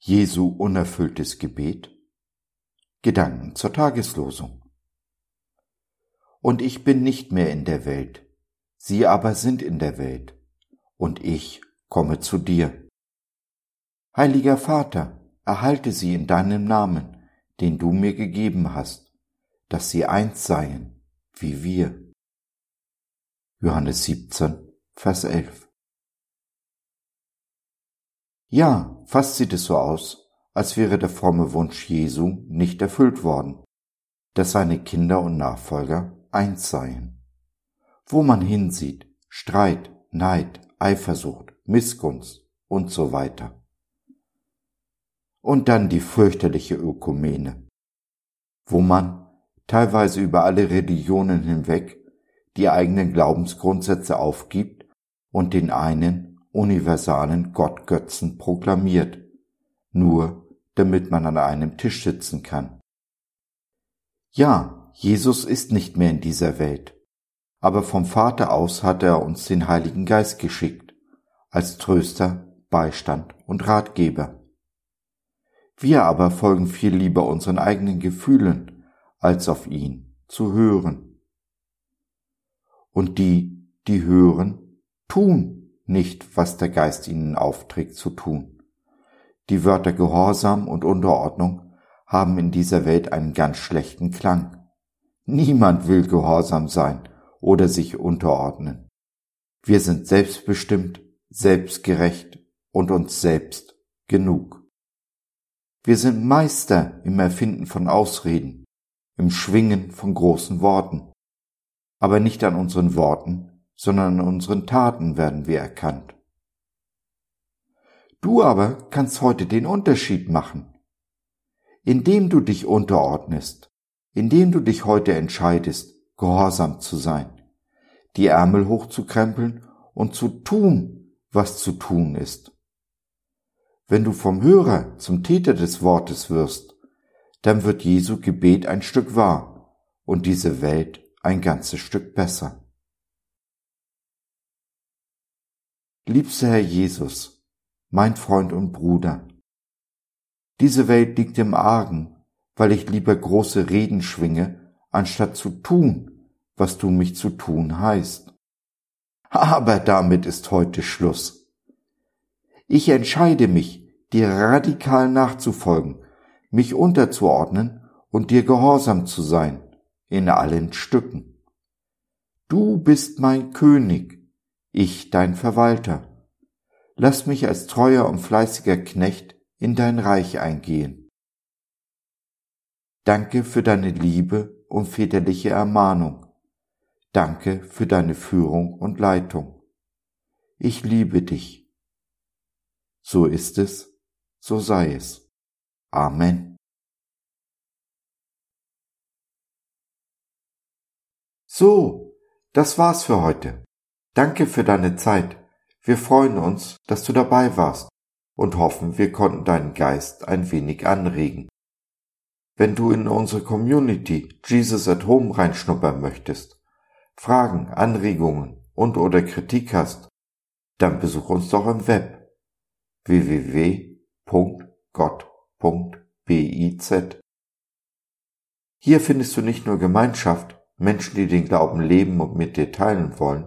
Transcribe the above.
Jesu unerfülltes Gebet? Gedanken zur Tageslosung. Und ich bin nicht mehr in der Welt, sie aber sind in der Welt, und ich komme zu dir. Heiliger Vater, erhalte sie in deinem Namen, den du mir gegeben hast, dass sie eins seien, wie wir. Johannes 17, Vers 11. Ja, fast sieht es so aus, als wäre der fromme Wunsch Jesu nicht erfüllt worden, dass seine Kinder und Nachfolger eins seien. Wo man hinsieht, Streit, Neid, Eifersucht, Missgunst und so weiter. Und dann die fürchterliche Ökumene, wo man, teilweise über alle Religionen hinweg, die eigenen Glaubensgrundsätze aufgibt und den einen universalen Gottgötzen proklamiert, nur damit man an einem Tisch sitzen kann. Ja, Jesus ist nicht mehr in dieser Welt, aber vom Vater aus hat er uns den Heiligen Geist geschickt, als Tröster, Beistand und Ratgeber. Wir aber folgen viel lieber unseren eigenen Gefühlen, als auf ihn zu hören. Und die, die hören, tun nicht, was der Geist ihnen aufträgt zu tun. Die Wörter Gehorsam und Unterordnung haben in dieser Welt einen ganz schlechten Klang. Niemand will gehorsam sein oder sich unterordnen. Wir sind selbstbestimmt, selbstgerecht und uns selbst genug. Wir sind Meister im Erfinden von Ausreden, im Schwingen von großen Worten. Aber nicht an unseren Worten, sondern an unseren Taten werden wir erkannt. Du aber kannst heute den Unterschied machen. Indem du dich unterordnest, indem du dich heute entscheidest, gehorsam zu sein, die Ärmel hochzukrempeln und zu tun, was zu tun ist. Wenn du vom Hörer zum Täter des Wortes wirst, dann wird Jesu Gebet ein Stück wahr und diese Welt ein ganzes Stück besser. Liebster Herr Jesus, mein Freund und Bruder, diese Welt liegt im Argen, weil ich lieber große Reden schwinge, anstatt zu tun, was du mich zu tun heißt. Aber damit ist heute Schluss. Ich entscheide mich, dir radikal nachzufolgen, mich unterzuordnen und dir gehorsam zu sein, in allen Stücken. Du bist mein König, ich dein Verwalter. Lass mich als treuer und fleißiger Knecht in dein Reich eingehen. Danke für deine Liebe und väterliche Ermahnung. Danke für deine Führung und Leitung. Ich liebe dich. So ist es, so sei es. Amen. So, das war's für heute. Danke für deine Zeit. Wir freuen uns, dass du dabei warst und hoffen, wir konnten deinen Geist ein wenig anregen. Wenn du in unsere Community Jesus at Home reinschnuppern möchtest, Fragen, Anregungen und oder Kritik hast, dann besuch uns doch im Web www.gott.biz. Hier findest du nicht nur Gemeinschaft, Menschen, die den Glauben leben und mit dir teilen wollen,